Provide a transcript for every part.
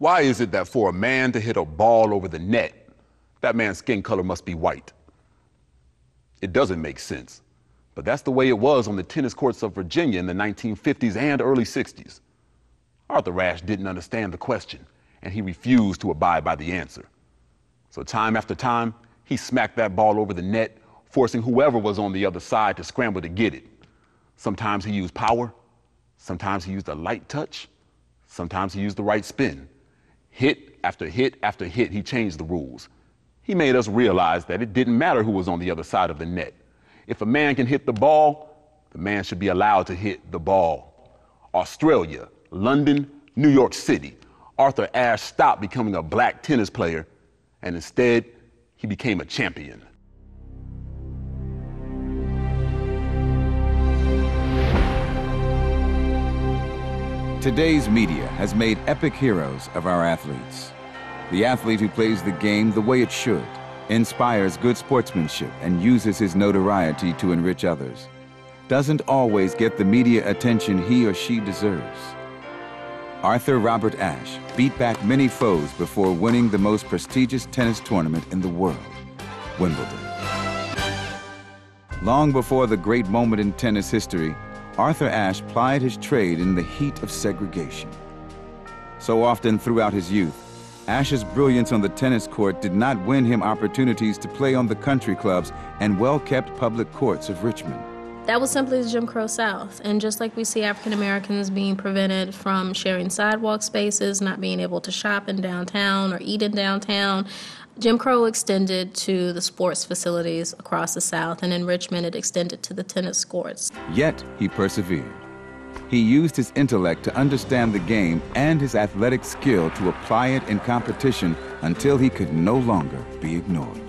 Why is it that for a man to hit a ball over the net, that man's skin color must be white? It doesn't make sense. But that's the way it was on the tennis courts of Virginia in the 1950s and early 60s. Arthur Ashe didn't understand the question, and he refused to abide by the answer. So, time after time, he smacked that ball over the net, forcing whoever was on the other side to scramble to get it. Sometimes he used power, sometimes he used a light touch, sometimes he used the right spin. Hit after hit after hit, he changed the rules. He made us realize that it didn't matter who was on the other side of the net. If a man can hit the ball, the man should be allowed to hit the ball. Australia, London, New York City. Arthur Ashe stopped becoming a black tennis player and instead he became a champion. Today's media has made epic heroes of our athletes. The athlete who plays the game the way it should inspires good sportsmanship, and uses his notoriety to enrich others, doesn't always get the media attention he or she deserves. Arthur Robert Ashe beat back many foes before winning the most prestigious tennis tournament in the world, Wimbledon. Long before the great moment in tennis history, Arthur Ashe plied his trade in the heat of segregation. So often throughout his youth, Ashe's brilliance on the tennis court did not win him opportunities to play on the country clubs and well-kept public courts of Richmond. That was simply the Jim Crow South. And just like we see African Americans being prevented from sharing sidewalk spaces, not being able to shop in downtown or eat in downtown, Jim Crow extended to the sports facilities across the South, and in Richmond, it extended to the tennis courts. Yet he persevered. He used his intellect to understand the game and his athletic skill to apply it in competition until he could no longer be ignored.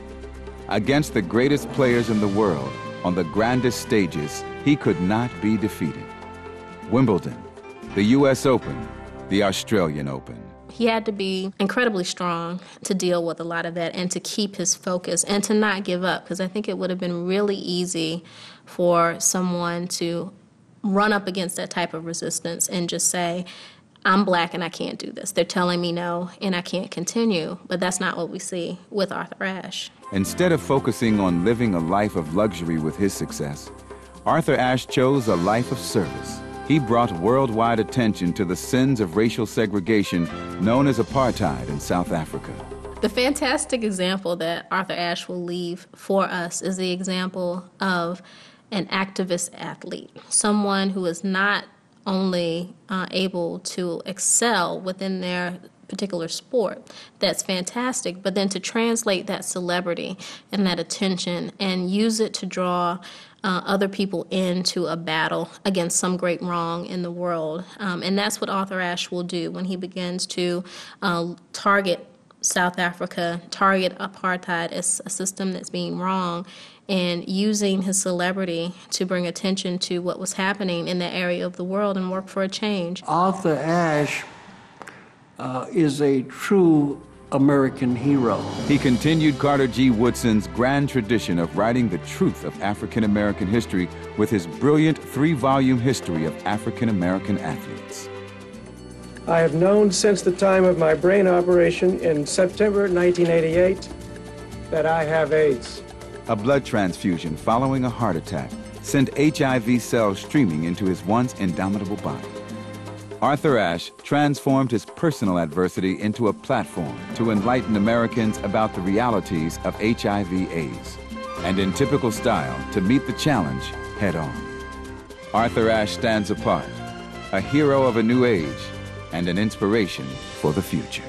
Against the greatest players in the world, on the grandest stages, he could not be defeated. Wimbledon, the U.S. Open, the Australian Open. He had to be incredibly strong to deal with a lot of that and to keep his focus and to not give up because I think it would have been really easy for someone to run up against that type of resistance and just say, I'm black and I can't do this. They're telling me no and I can't continue. But that's not what we see with Arthur Ashe. Instead of focusing on living a life of luxury with his success, Arthur Ashe chose a life of service. He brought worldwide attention to the sins of racial segregation known as apartheid in South Africa. The fantastic example that Arthur Ashe will leave for us is the example of an activist athlete, someone who is not only uh, able to excel within their particular sport. That's fantastic. But then to translate that celebrity and that attention and use it to draw uh, other people into a battle against some great wrong in the world. Um, and that's what Arthur Ashe will do when he begins to uh, target South Africa, target apartheid as a system that's being wrong, and using his celebrity to bring attention to what was happening in that area of the world and work for a change. Arthur Ashe uh, is a true American hero. He continued Carter G. Woodson's grand tradition of writing the truth of African American history with his brilliant three volume history of African American athletes. I have known since the time of my brain operation in September 1988 that I have AIDS. A blood transfusion following a heart attack sent HIV cells streaming into his once indomitable body. Arthur Ashe transformed his personal adversity into a platform to enlighten Americans about the realities of HIV/AIDS, and in typical style, to meet the challenge head on. Arthur Ashe stands apart, a hero of a new age and an inspiration for the future.